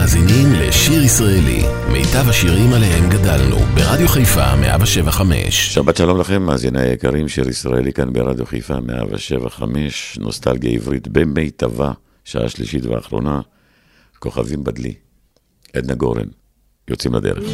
מאזינים לשיר ישראלי, מיטב השירים עליהם גדלנו, ברדיו חיפה 175. שבת שלום לכם, מאזיני היקרים, שיר ישראלי כאן ברדיו חיפה 175, נוסטלגיה עברית במיטבה, שעה שלישית ואחרונה, כוכבים בדלי, עדנה גורן, יוצאים לדרך.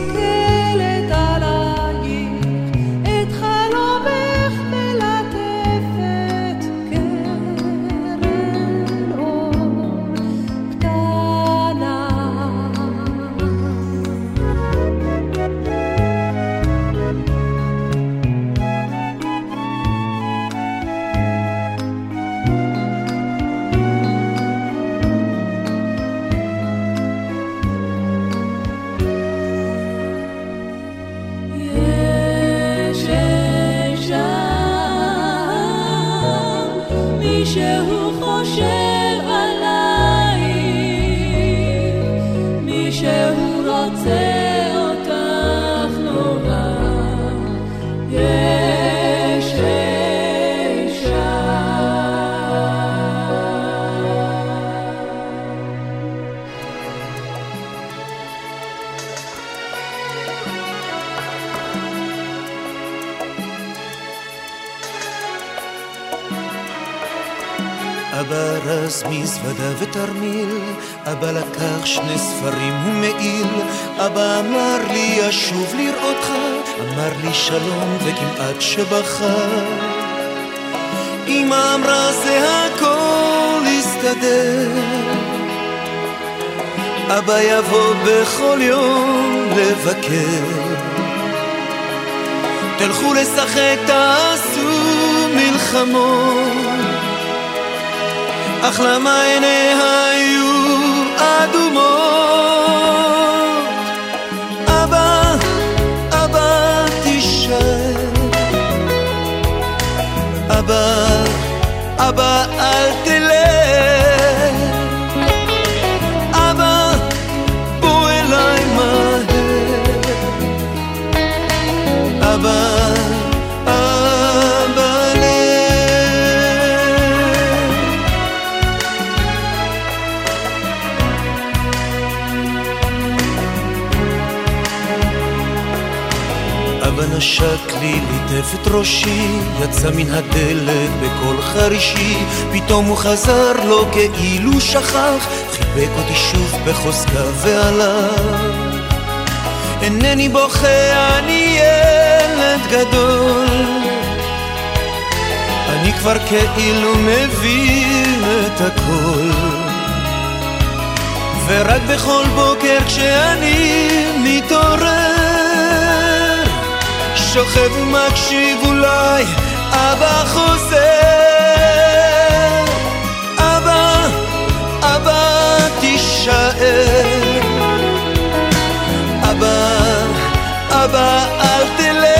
took. מזוודה ותרמיל, אבא לקח שני ספרים ומעיל, אבא אמר לי אשוב לראותך, אמר לי שלום וכמעט שבכה. אמא אמרה זה הכל יסתדר, אבא יבוא בכל יום לבקר. תלכו לשחק, תעשו מלחמות אך למה עיניה היו אדומות? אבא, אבא תישאר אבא, אבא אל תלך נשק לי, ליטף את ראשי, יצא מן הדלת בקול חרישי, פתאום הוא חזר לו כאילו שכח, חיבק אותי שוב בחוזקה והלך. אינני בוכה, אני ילד גדול, אני כבר כאילו מבין את הכל. ורק בכל בוקר כשאני מתעורר שוכב ומקשיב אולי אבא חוזר. אבא, אבא תישאר. אבא, אבא אל תלך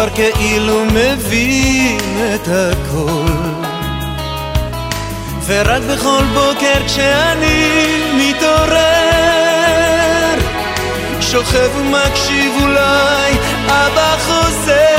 כבר כאילו מבין את הכל. ורק בכל בוקר כשאני מתעורר שוכב ומקשיב אולי אבא חוזר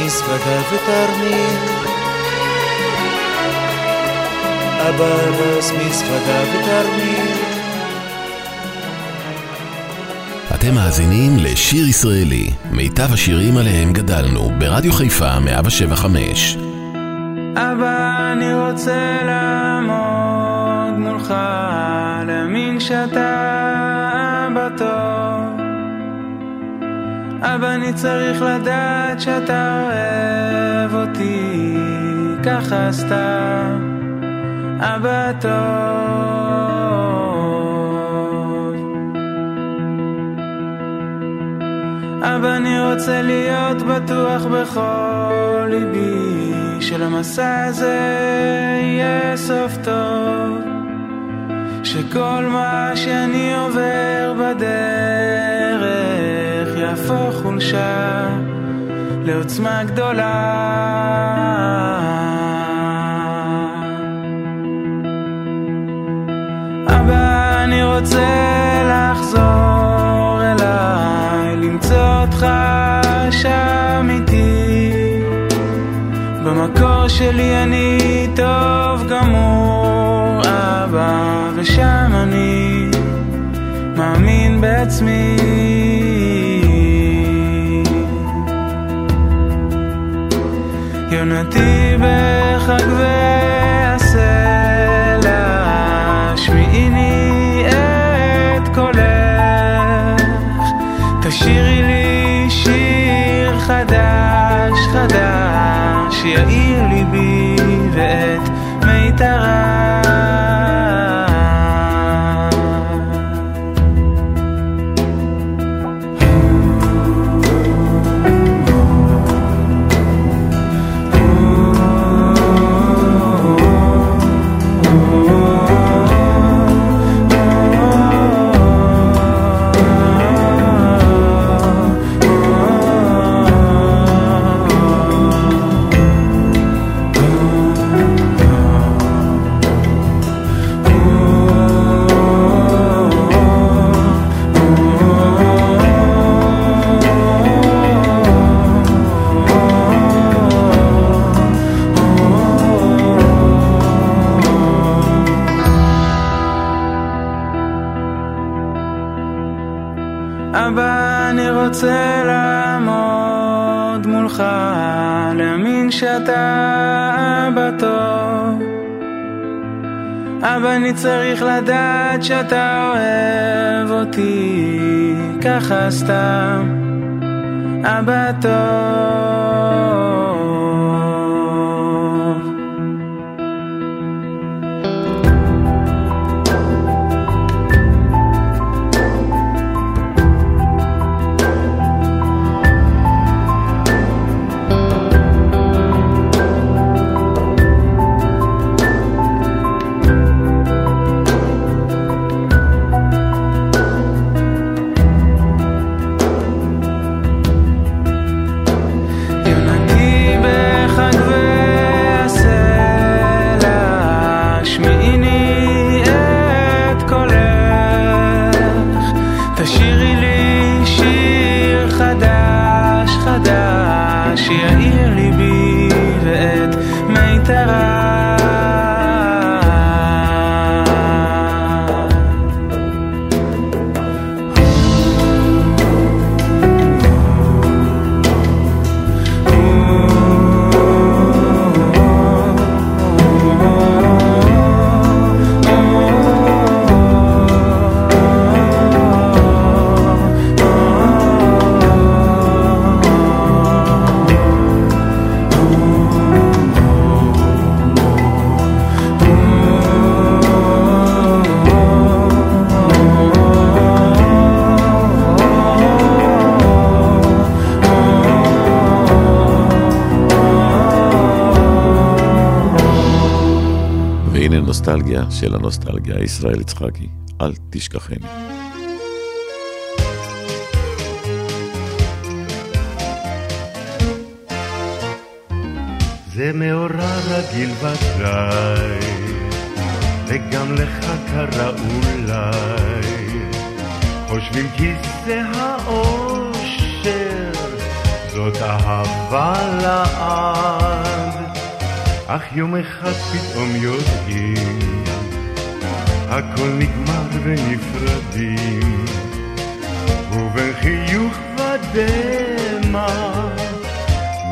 אברז מזוודה ותרמיל אברז מזוודה ותרמיל אתם מאזינים לשיר ישראלי, מיטב השירים עליהם גדלנו, ברדיו חיפה 175. אבא, אני רוצה לעמוד מולך, להאמין שאתה אבא, אני צריך לדעת שאתה אוהב אותי, ככה סתם, אבא טוב. אבא, אני רוצה להיות בטוח בכל ליבי שלמסע הזה יהיה סוף טוב שכל מה שאני עובר בדרך יהפוך חולשה לעוצמה גדולה אבא, אני רוצה לחזור אליי, למצוא אותך שם איתי. במקור שלי אני טוב גמור, אבא, ושם אני מאמין בעצמי. יונתי בחג והסלע, שמיעיני את קולך, תשאירי לי שיר חדש חדש, יאיר ליבי ואת שאתה אבא טוב. אבא, אני צריך לדעת שאתה אוהב אותי, ככה סתם, אבא טוב. והנה נוסטלגיה של הנוסטלגיה, ישראל יצחקי, אל תשכחני. זה מאורע רגיל ודאי, וגם לך קרה אולי, חושבים כי זה האושר, זאת אהבה לעד. אך יום אחד פתאום יודעים, הכל נגמר ונפרדים, ובין חיוך ודמע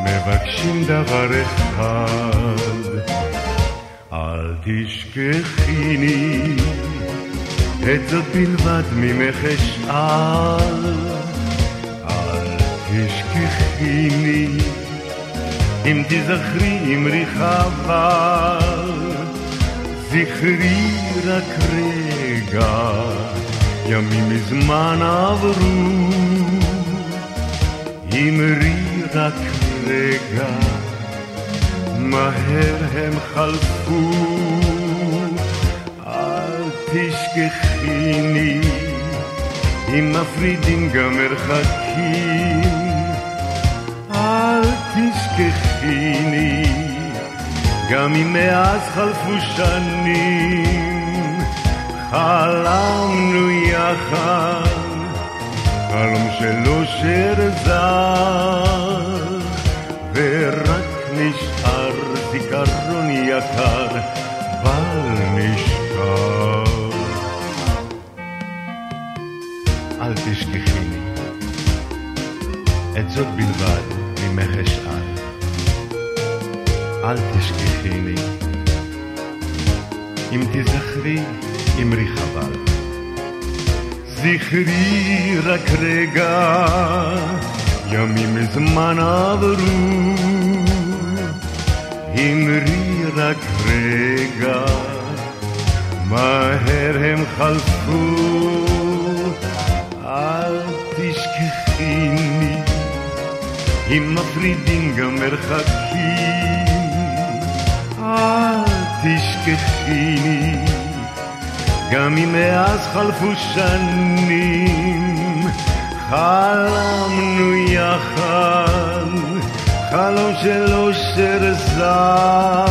מבקשים דבר אחד, אל תשכחיני את זאת בלבד ממך אשאל, אל תשכחיני אם תזכרי אמרי חבל, זכרי רק רגע, ימים מזמן עברו, אמרי רק רגע, מהר הם חלפו, אל תשכחיני, אם מפרידים גם מרחקים. אל תשכחיני, גם אם מאז חלפו שנים, חלמנו יחד, חלום של אושר זר, ורק נשאר זיכרון יקר, בל נשכח. אל תשכחיני, את זאת בלבד. ממך אשאל, אל תשכחיני. אם תזכרי, אמרי חבל. זכרי רק רגע, ימים מזמן עברו. אמרי רק רגע, מהר הם חלפו. אל תשכחיני אם מפרידים גם מרחקים, תשכחיני, גם אם מאז חלפו שנים, חלמנו יחד, חלום של אושר זך,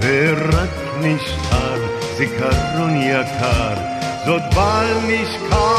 ורק נשאר זיכרון יקר, זאת בל נשכח.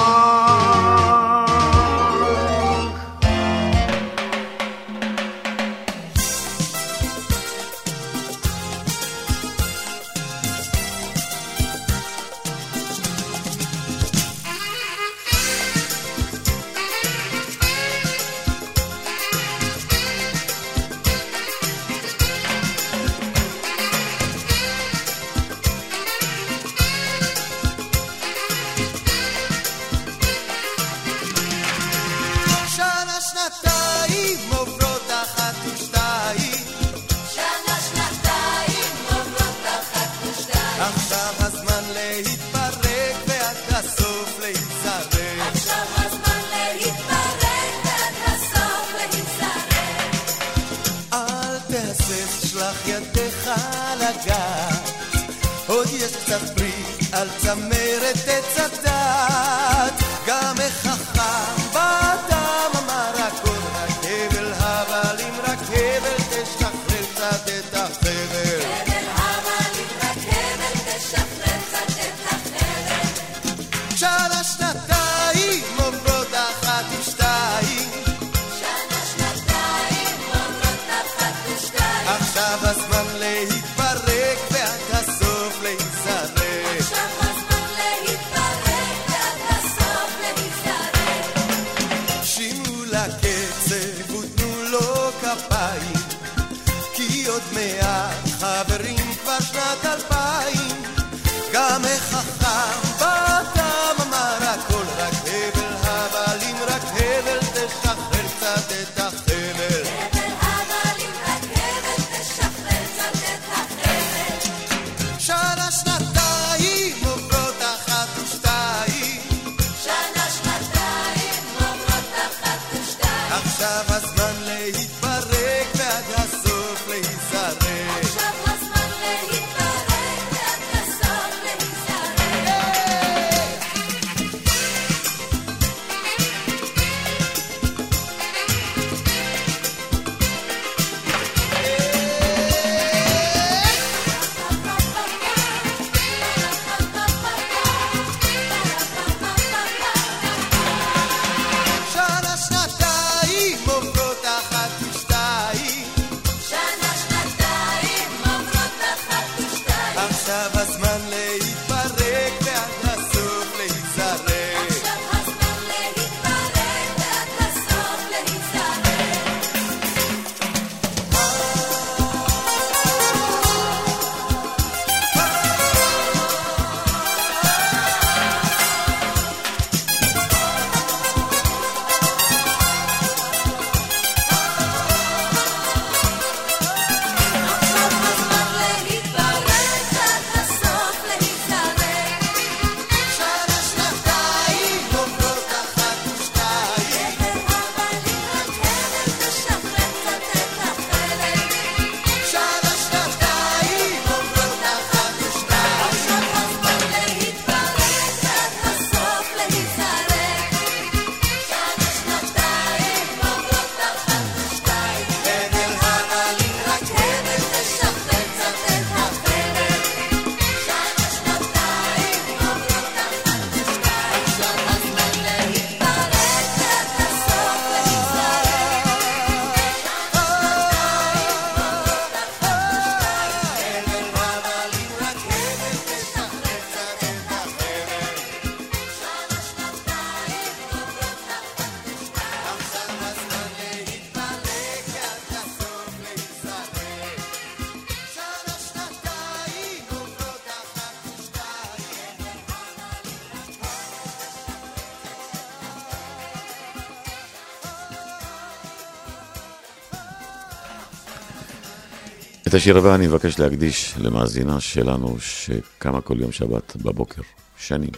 השיר הבא אני מבקש להקדיש למאזינה שלנו שקמה כל יום שבת בבוקר, שנים,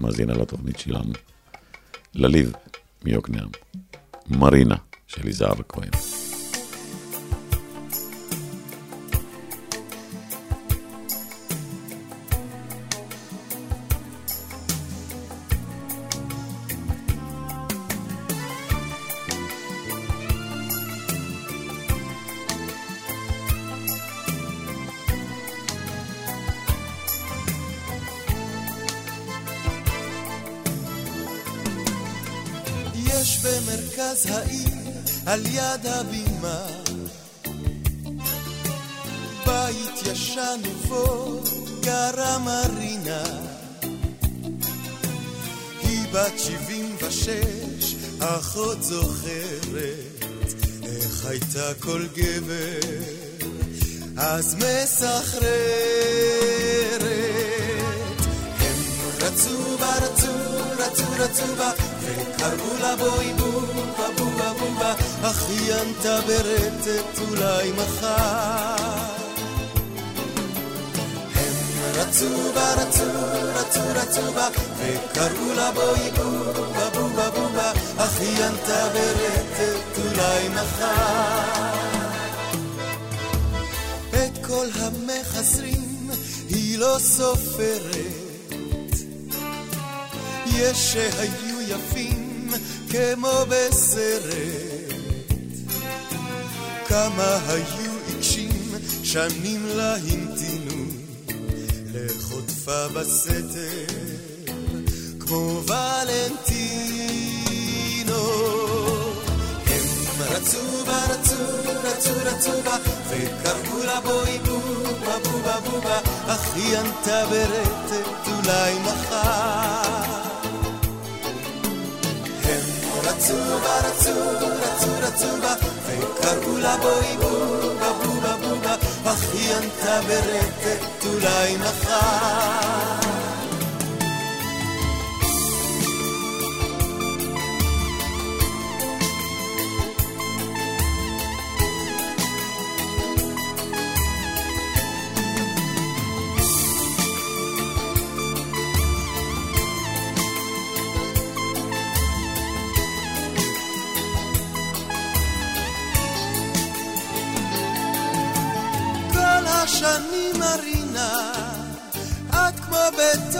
מאזינה לתוכנית שלנו, לליב מיוקנעם, מרינה של יזהר כהן. הבימה. בית ישן ובו גרה מרינה. היא בת שבעים ושש, אחות זוכרת איך הייתה כל גבר, אז מסחררת. הם רצו בה, רצו, רצו, רצו בה, וקראו לה בואי בובה היא ענתה ברטט אולי מחר. הם רצו בה, רצו, רצו, רצו בה, וקראו לה בואי בובה בובה בובה, ענתה ברטט אולי מחר. את כל המחזרים היא לא סופרת. יש שהיו יפים כמו בסרט. כמה היו עיקשים, שנים לה המתינו לחוטפה בסתר, כמו ולנטינו. הם רצו בה, רצו, רצו, רצו בה, וקראו לה בואי בובה, בובה, בובה, אך היא ענתה ברטט אולי מחר. רצו בה, רצו, רצו, רצו בה, וקראו לה בואי בובה, בובה, בובה, אך היא ענתה ברטט אולי מחר.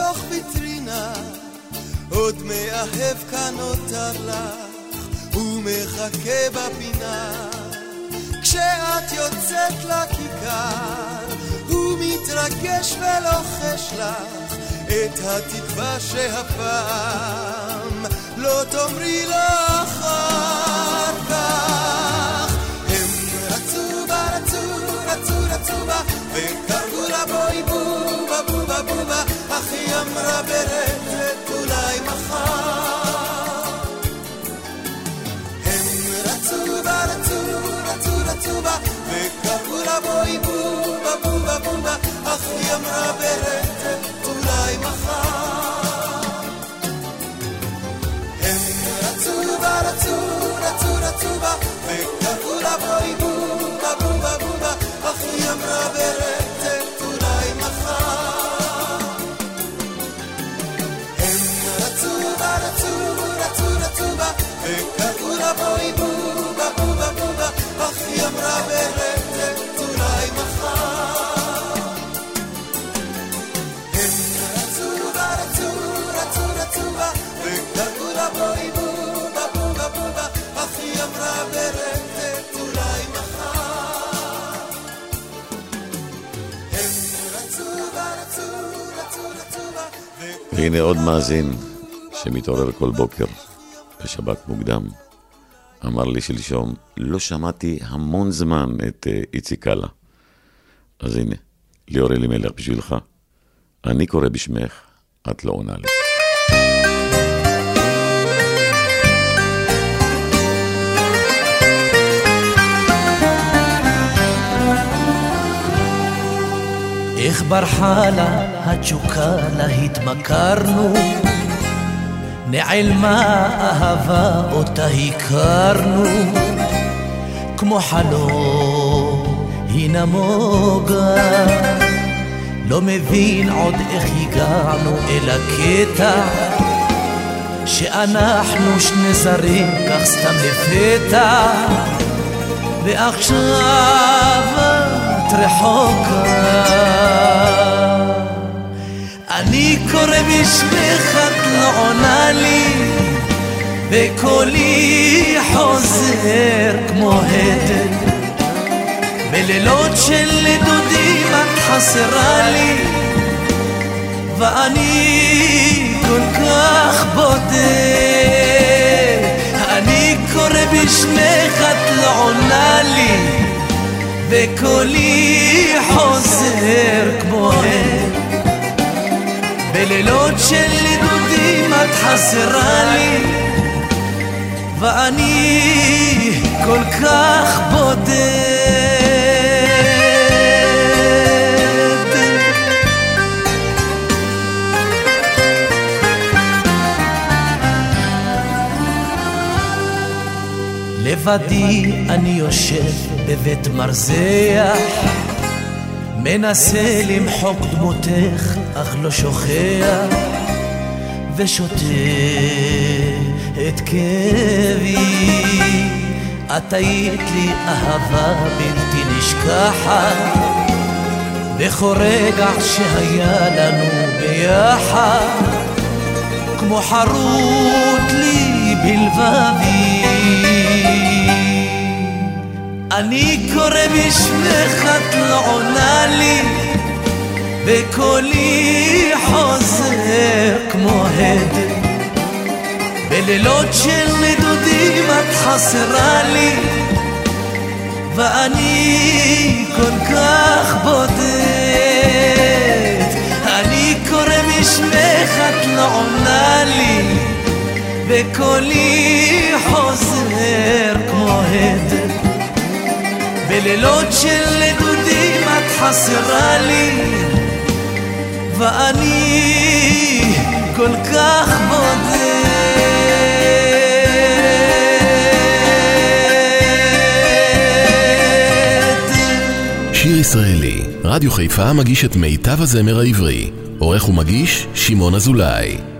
בתוך ויטרינה, עוד מאהב כאן נותר לך, ומחכה בפינה. כשאת יוצאת לכיכר, הוא מתרגש ולוחש לך את התקווה שהפעם לא תאמרי לו אחר כך. הם רצו בה, רצו, רצו, רצו בה, וקראו אמרה ברטט אולי מחר. הם רצו בה, רצו, רצו, רצו בה, וקראו לה בואי בובה, בובה, בובה, אך היא אמרה ברטט אולי מחר. הם רצו בה, רצו, רצו, רצו בה, וקראו לה בואי בובה, בובה, בובה, אך היא אמרה ברטט וקראו לה בואי בובה, בובה, בובה, אך היא אמרה ברטט אולי מחר. הם רצו בה, רצו, רצו, רצו בה, וקראו לה בואי בובה, בובה, בובה, אך היא אמרה ברטט אולי מחר. הם רצו בה, רצו, רצו, רצו בה, והנה עוד מאזין שמתעורר כל בוקר בשבת מוקדם. אמר לי שלשום, לא שמעתי המון זמן את אה, איציק קאלה. אז הנה, ליאור אלימלך בשבילך. אני קורא בשמך, את לא עונה לי. איך ברחה לה התשוקה לה התמכרנו נעלמה אהבה אותה הכרנו? כמו חלום היא נמוגה לא מבין עוד איך הגענו אל הקטע שאנחנו שני זרים כך סתם לפתע ועכשיו את רחוקה. אני קורא בשמך לא עונה לי וקולי חוזר כמו הדר בלילות של נדודים את חסרה לי ואני כל כך בודד. אני קורא בשמך את לא עונה לי וקולי חוזר כמו הם בלילות של נדודים את חסרה לי ואני כל כך בודד. לבדי אני יושב בבית מרזח מנסה למחוק דמותך אך לא שוכח ושותה את כאבי. את היית לי אהבה בלתי נשכחת. בכל רגע שהיה לנו ביחד כמו חרוט לי בלבבי. אני קורא בשמך את לא עונה לי וקולי חוזר כמו הד. בלילות של נדודים את חסרה לי ואני כל כך בודד. אני קורא בשמך את לא עונה לי. וקולי חוזר כמו הד. בלילות של נדודים את חסרה לי ואני כל כך בודד שיר ישראלי, רדיו חיפה מגיש את מיטב הזמר העברי. עורך ומגיש, שמעון אזולאי.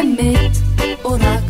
אמת או רק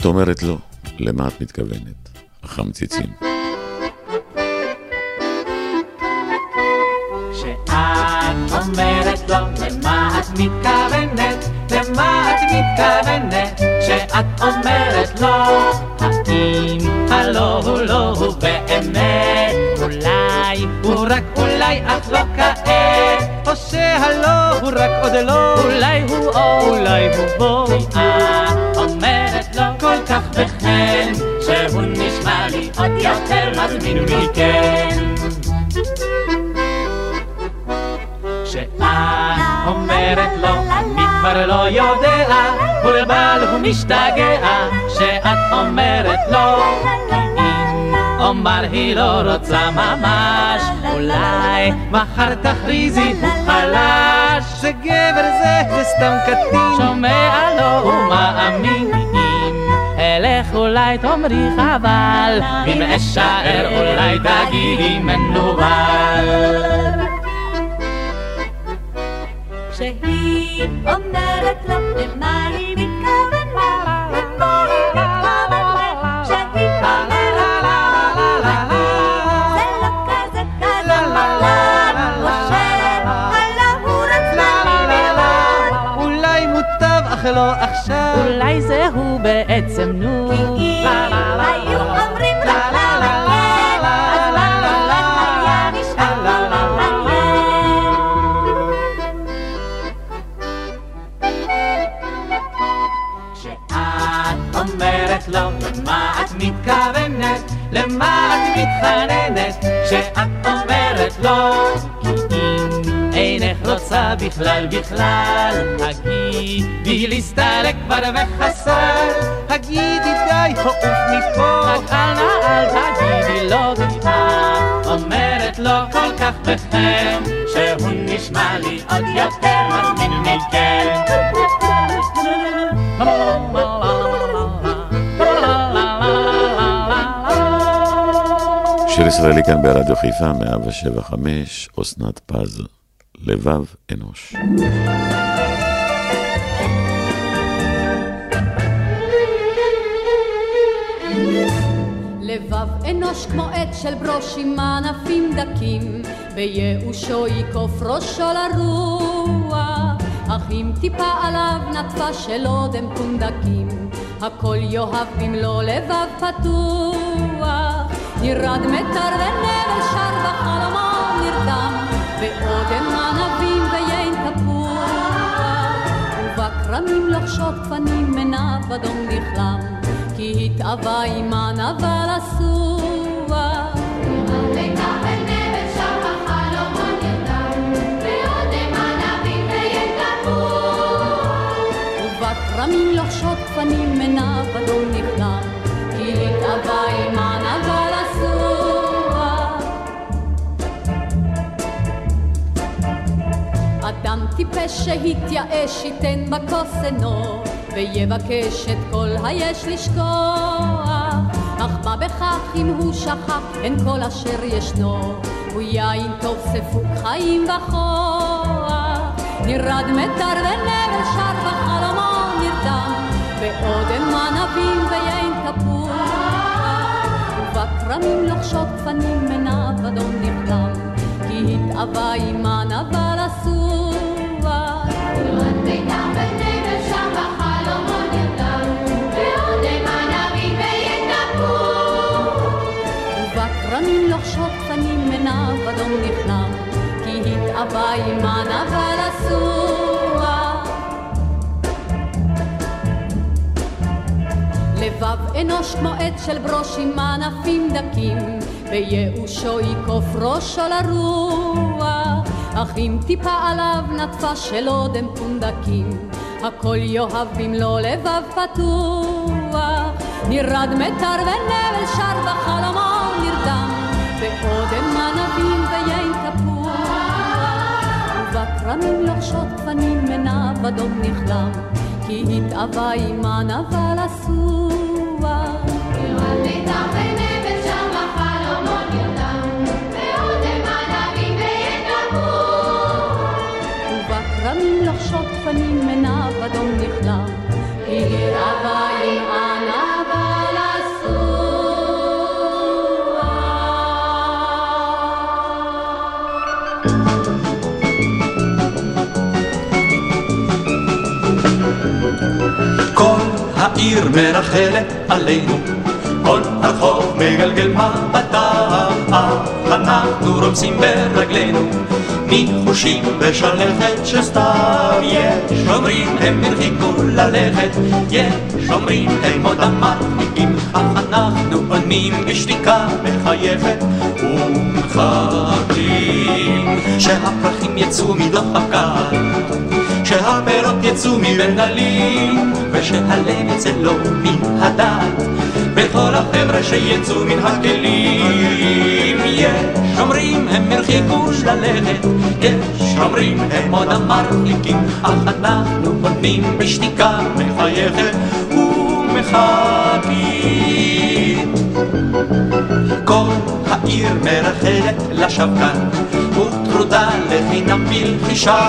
כשאת אומרת לא, למה את מתכוונת? החמציצים. אומרת לא, למה את מתכוונת? למה את מתכוונת? כשאת אומרת לא, האם הלא הוא לא הוא באמת? אולי הוא רק אולי אך לא כעת, או שהלא הוא רק עוד לא, אולי הוא או אולי הוא בו. יותר מזמין מכן. כשאת אומרת לו, אני כבר לא יודע, ולבל הוא משתגע, כשאת אומרת לו, אומר היא לא רוצה ממש, אולי מחר תכריזי הוא חלש, זה גבר זה, זה סתם קטין, שומע לו ומאמין. אלך אולי תאמרי חבל, אם אשאר אולי תגידי מנוול. כשהיא אומרת לו למה היא לא? אם אינך רוצה בכלל בכלל, הגידי להסתלק כבר וחסר. הגידי די, העוף מפה, רק אל נא אל תגידי לא, את אומרת לו כל כך בחן, שהוא נשמע לי עוד יותר מזמין מכן. ישראלי כאן ברדיו חיפה, 175, אסנת פז, לבב אנוש. לבב אנוש כמו עט של ברוש עם ענפים דקים, בייאושו יקוף ראשו לרוח, אך אם טיפה עליו נטפה של אודם פונדקים, הכל יאהב במלוא לבב פתוח, ירד מטר ונבל שר בחלומו נרדם, באודם ענבים ויין תפוח, ובכרמים לוחשות גפנים עיניו אדום נכלם. כי התאווה עמה נבל אסוח. ובכרמים לוחשות גפנים עיניו אדום נכלם, כי התאווה עמה טיפש שהתייאש ייתן בכוס עינו ויבקש את כל היש לשכוח, אך מה בכך אם הוא שכח אין כל אשר ישנו, הוא יין טוב ספוק חיים וכוח, נרד מטר ונבל שר בחלומו נרדם, באודם ענבים ויין תפוח, ובכרמים לוחשות גפנים עיניו אדום נכלם, כי התאווה עמה נבל אנוש כמו עט של ברוש עם ענפים דקים, בייאושו יקוף ראשו לרוח, אך אם טיפה עליו נטפה של אודם פונדקים, הכל יאהב במלוא לבב פתוח, נרד מטר ונבל שר בחלומו נרדם, באודם ענבים ובכרמים לוחשות גפנים עיניו אדום נכלם, כי התאווה נרדם, תפוח, ובכרמים לוחשות גפנים עיניו אדום נכלם, העיר מרחלת עלינו, כל הרחוב מגלגל מבטיו, אנחנו רומסים ברגלינו, מחושים בשלכת שסתיו. יש אומרים הם הרחיקו ללכת, יש אומרים הם עוד המרחיקים, אך אנחנו עונים בשתיקה מחייכת ומחכים שהפרחים יצאו מדוח הבקר. שהפירות יצאו מבין גלים, ושהלב יצא לו מן הדת, וכל החבר'ה שיצאו מן הכלים. יש אומרים הם הרחיקו ללכת, יש אומרים הם עוד המרחיקים, אך אנחנו עונים בשתיקה מחייכת ומחכים. כל העיר מרחלת לשבקן, וטרודה לחינם בלחישה,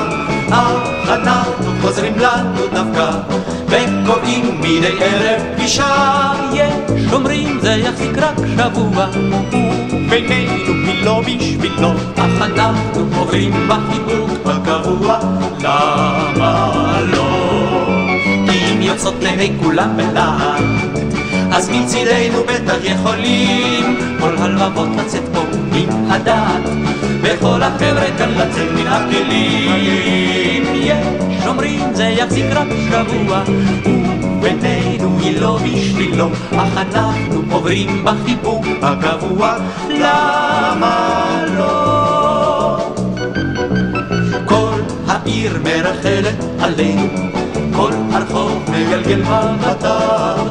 אך אנחנו חוזרים לנו דווקא, וקובעים מדי ערב פגישה. יש אומרים זה יחזיק רק שבוע, ובינינו היא לא בשבילו, אך אנחנו עוברים בחיבוק הקבוע, למה לא? אם יוצאות לעיני כולם בלהט אז מצידנו בטח יכולים כל הלבבות לצאת פה מן הדעת וכל החבר'ה כאן לצאת מן הכלים יש אומרים זה יחזיק רק שבוע ובינינו לא בשבילו, אך אנחנו עוברים בחיבוק הקבוע, למה לא? כל העיר מרחלת עלינו, כל הרחוב מגלגל מבטיו,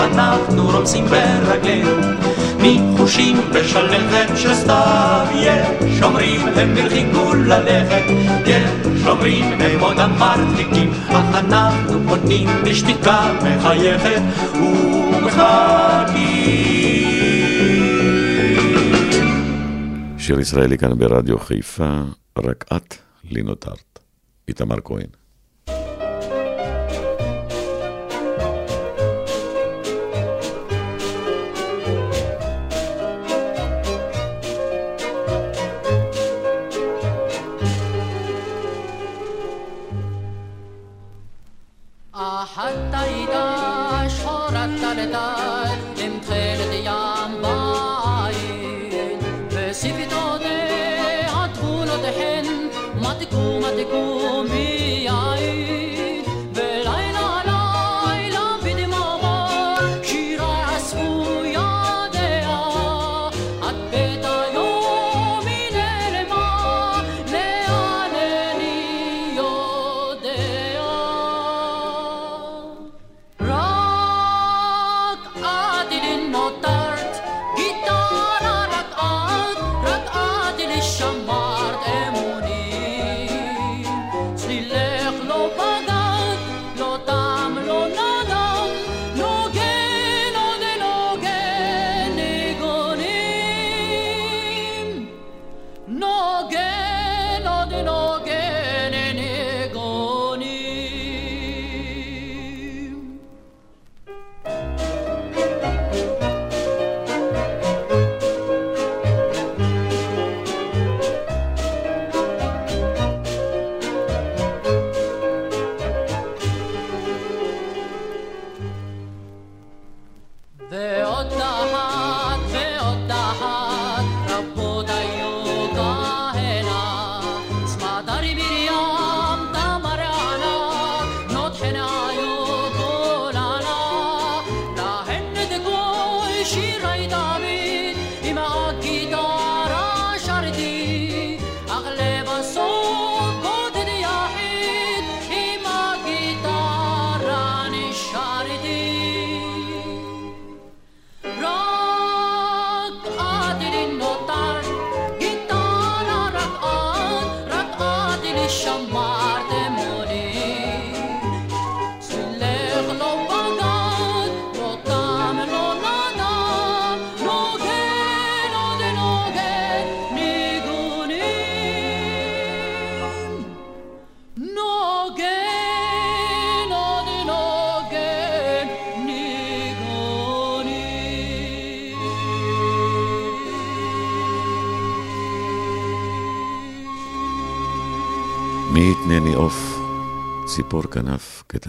אנחנו רומסים ברגלינו. מחושים בשלכת שסתיו יש אומרים הם הרחיקו ללכת יש אומרים הם אותם מרחיקים אך אנחנו עונים בשתיקה מחייכת ומחכים שיר ישראלי כאן ברדיו חיפה, רק את לי נותרת. איתמר כהן.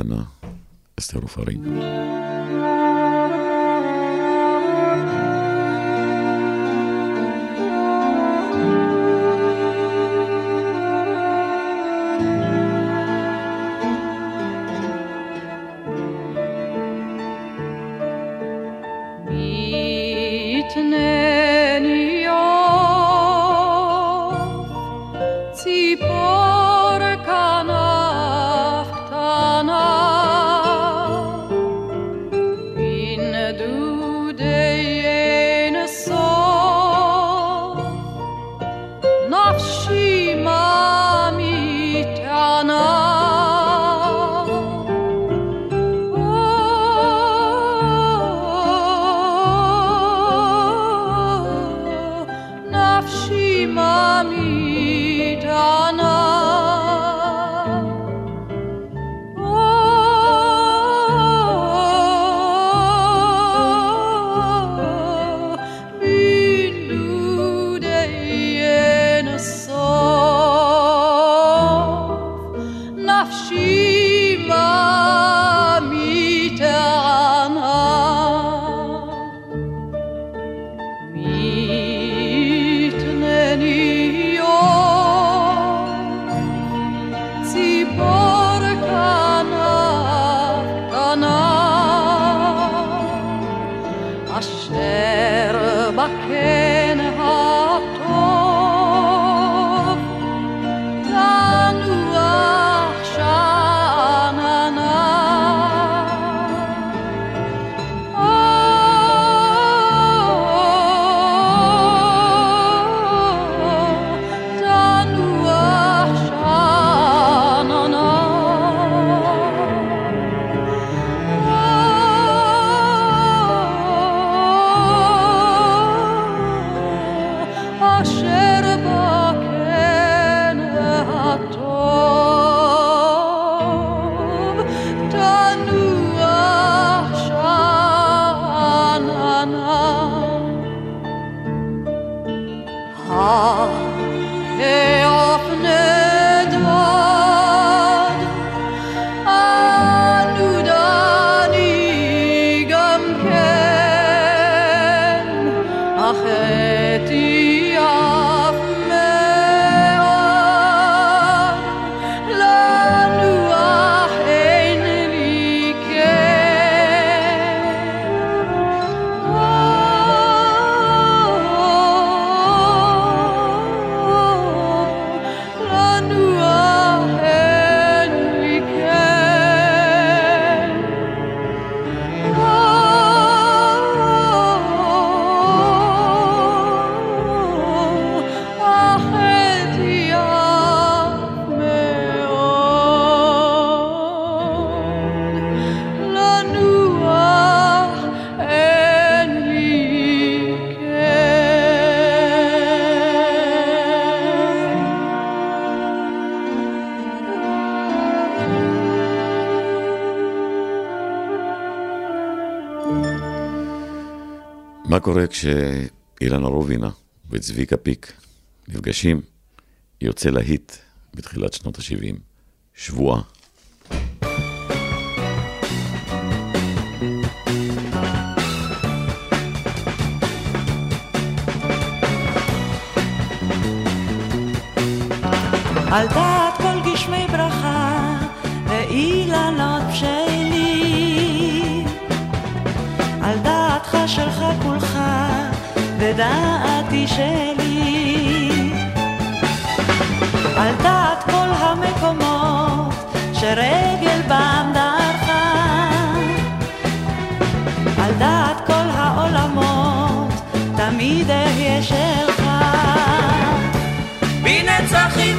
الفنان أستاذ فريد קורה כשאילנה רובינה וצביקה פיק נפגשים, יוצא להיט בתחילת שנות ה-70, שבועה. עלתה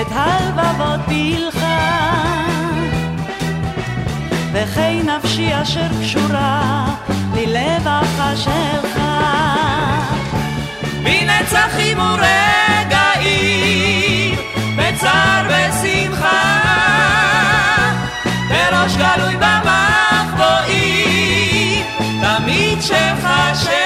את הלבבות בילך. וכי נפשי אשר קשורה ללבבך שלך. מנצחים ורגעים, בצער ושמחה, בראש גלוי במחבואים, תמיד שלך שלך.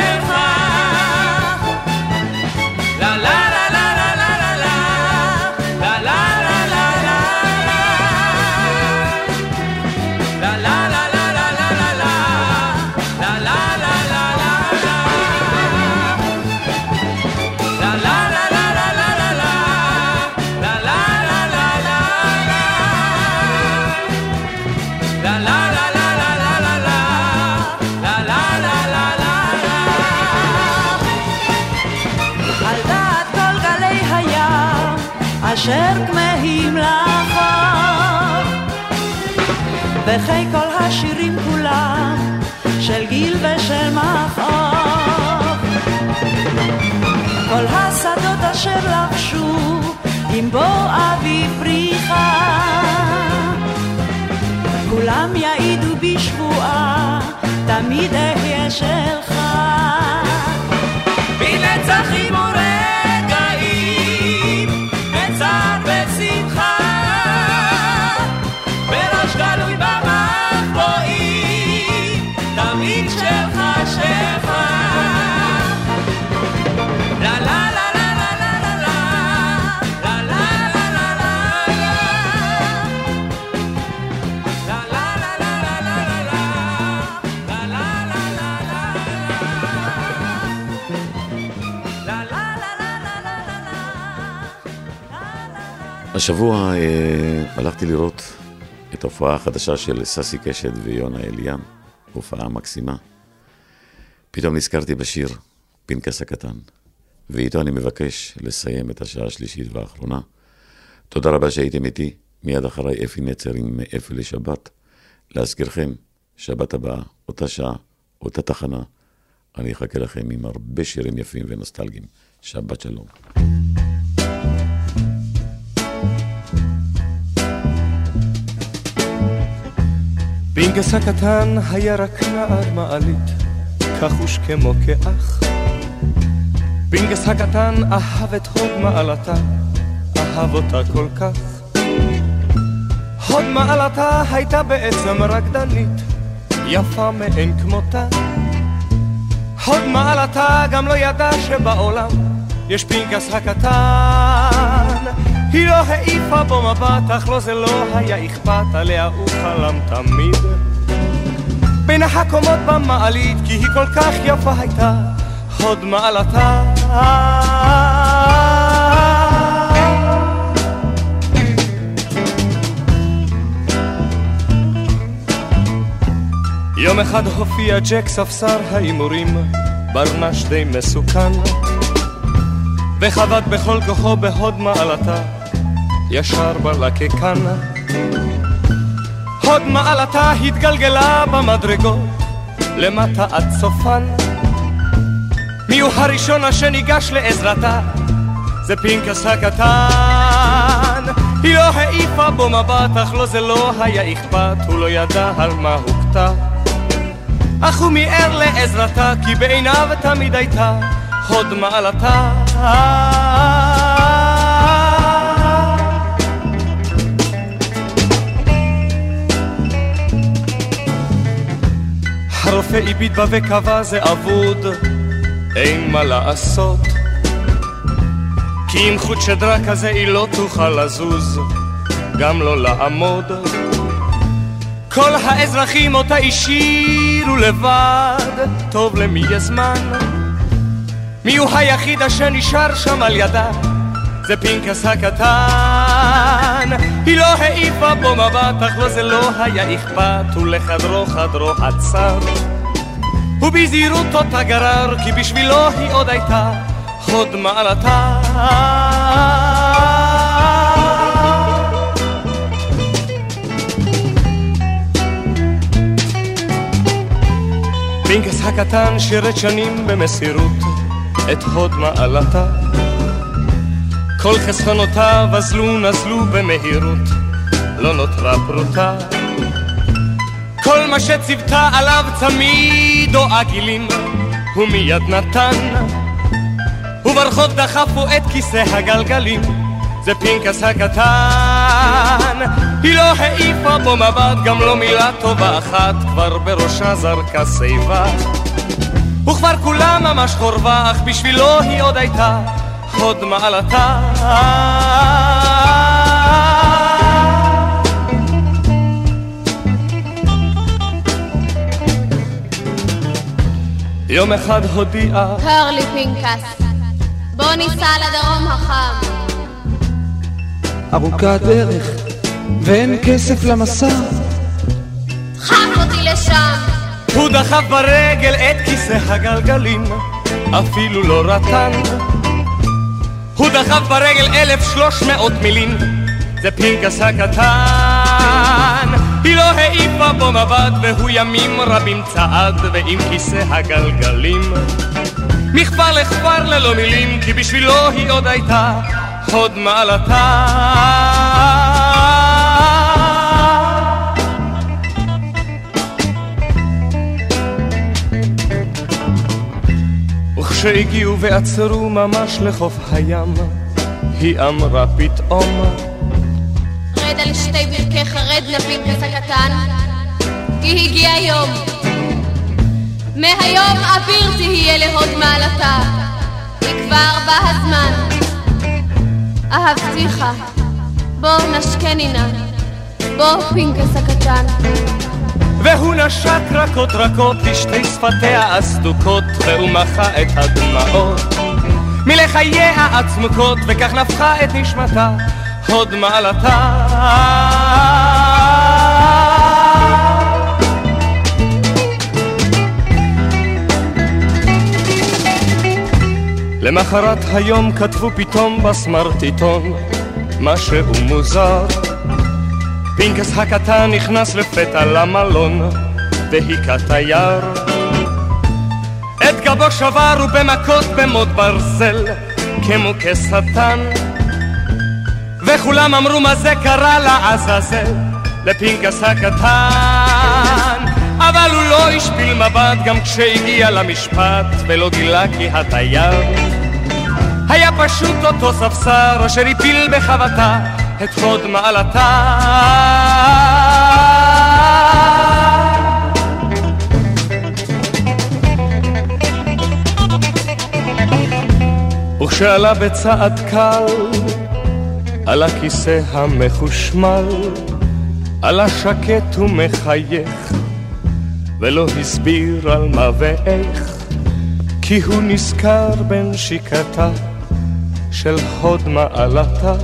לך שוב עם בוא אביב פריחה. כולם יעידו בשבועה, תמיד אהיה השבוע אה, הלכתי לראות את ההופעה החדשה של ססי קשת ויונה אליאן, הופעה מקסימה. פתאום נזכרתי בשיר, פנקס הקטן, ואיתו אני מבקש לסיים את השעה השלישית והאחרונה. תודה רבה שהייתם איתי, מיד אחריי אפי נצר עם אפי לשבת. להזכירכם, שבת הבאה, אותה שעה, אותה תחנה, אני אחכה לכם עם הרבה שירים יפים ונוסטלגיים. שבת שלום. פינקס הקטן היה רק נער מעלית, כחוש כמו כאח. פינקס הקטן אהב את הוד מעלתה, אהב אותה כל כך. הוד מעלתה הייתה בעצם רקדנית, יפה מאין כמותה. הוד מעלתה גם לא ידע שבעולם יש פנקס הקטן. היא לא העיפה בו מבט, אך לו זה לא היה אכפת, עליה הוא חלם תמיד. בין הקומות במעלית, כי היא כל כך יפה הייתה, הוד מעלתה. יום אחד הופיע ג'ק ספסר ההימורים, ברנש די מסוכן, וחבט בכל כוחו בהוד מעלתה, ישר בלקקן. הוד מעלתה התגלגלה במדרגות, למטה עד סופן. מי הוא הראשון אשר ניגש לעזרתה? זה פנקס הקטן. היא לא העיפה בו מבט, אך לו זה לא היה אכפת, הוא לא ידע על מה הוכתה. אך הוא מיהר לעזרתה, כי בעיניו תמיד הייתה הוד מעלתה. הרופא הביט בה וקבע זה אבוד, אין מה לעשות. כי עם חוט שדרה כזה היא לא תוכל לזוז, גם לא לעמוד. כל האזרחים אותה השאירו לבד, טוב למי יש זמן? מי הוא היחיד אשר נשאר שם על ידה? זה פנקס הקטן. היא לא העיפה בו מבט, אך לו זה לא היה אכפת, ולחדרו חדרו עצר. ובזהירות אותה גרר, כי בשבילו היא עוד הייתה הוד מעלתה. פינקס הקטן שירת שנים במסירות את הוד מעלתה. כל חסכונותיו אזלו נזלו במהירות, לא נותרה פרוטה. כל מה שציוותה עליו צמיד או עגילים, הוא מיד נתן. וברחוב דחפו את כיסא הגלגלים, זה פנקס הקטן. היא לא העיפה בו מבט, גם לא מילה טובה אחת, כבר בראשה זרקה שיבה. וכבר כולה ממש חורבה, אך בשבילו היא עוד הייתה הוד מעלתה. יום אחד הודיעה קר לי פנקס, בוא ניסע לדרום החם. ארוכה דרך ואין כסף למסע. דחף אותי לשם. הוא דחף ברגל את כיסא הגלגלים, אפילו לא רטן. הוא דחף ברגל אלף שלוש מאות מילים, זה פנקס הקטן. היא לא העיפה בו מבט, והוא ימים רבים צעד, ועם כיסא הגלגלים. מכפר לכפר ללא מילים, כי בשבילו היא עוד הייתה הוד מעלתה. וכשהגיעו ועצרו ממש לחוף הים, היא אמרה פתאום, רד על שתי ברכיך, רד נא פנקס הקטן, כי הגיע יום. מהיום אביר תהיה להוד מעלתה, כי כבר בא הזמן. אהבתיך, בוא נשקני נא, בוא פנקס הקטן. והוא נשק רכות רכות לשתי שפתיה הסדוקות, והוא מחה את הדמעות מלחייה הצמוקות, וכך נפחה את נשמתה הוד מעלתה. למחרת היום כתבו פתאום בסמרטיטון משהו מוזר פינקס הקטן נכנס לפתע למלון והיכה תייר את גבו שבר ובמכות במוט ברזל כמו כשטן. וכולם אמרו מה זה קרה לעזאזל? לפינקס הקטן. אבל הוא לא השפיל מבט גם כשהגיע למשפט ולא גילה כי התייר. היה פשוט אותו ספסר אשר הפיל בחבטה את חוד מעלתה. וכשעלה בצעד קל על הכיסא המחושמל עלה שקט ומחייך ולא הסביר על מה ואיך כי הוא נזכר בנשיקתה של הוד מעלתה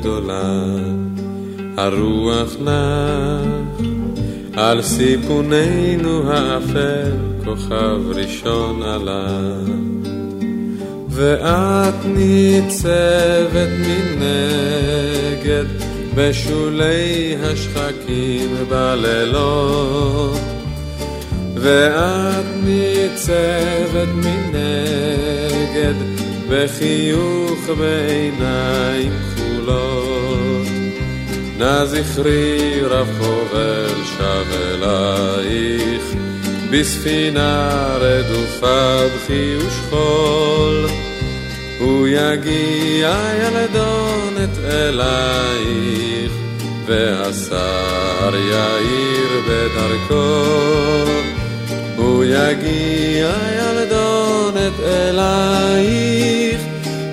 גדולה, הרוח נח על סיפוננו האפל, כוכב ראשון עלה. ואת ניצבת מנגד בשולי השחקים בלילות ואת ניצבת מנגד בחיוך בעיניים נא זכרי רב חובל שב אלייך בספינה רדופה בכי ושכול. הוא יגיע ילדונת אלייך והשר יאיר בדרכו. הוא יגיע ילדונת אלייך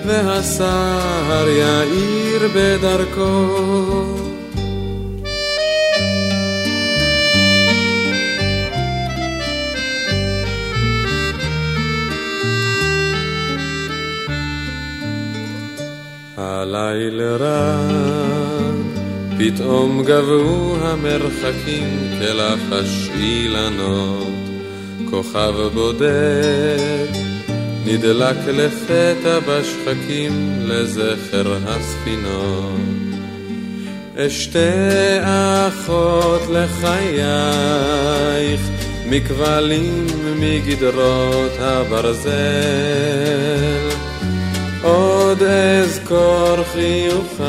והשר יאיר בדרכו הלילה רע, פתאום גבו המרחקים כלחש אילנות, כוכב בודד נדלק לפתע בשחקים לזכר הספינות. אשתי אחות לחייך, מכבלים מגדרות הברזל. עוד אזכור חיוכייך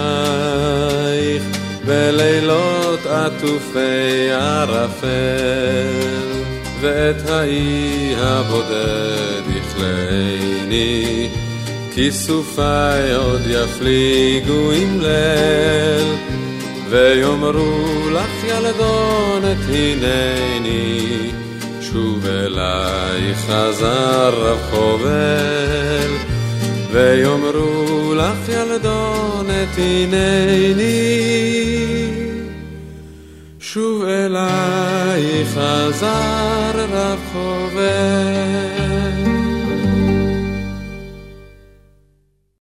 בלילות עטופי ערפל ואת האי הבודד יכלני כיסופיי עוד יפליגו עם ליל ויאמרו לך ילדונת הנני שוב אליי חזר רב חובל ויאמרו לך ילדונת הנני שוב אליי חזר רב חובל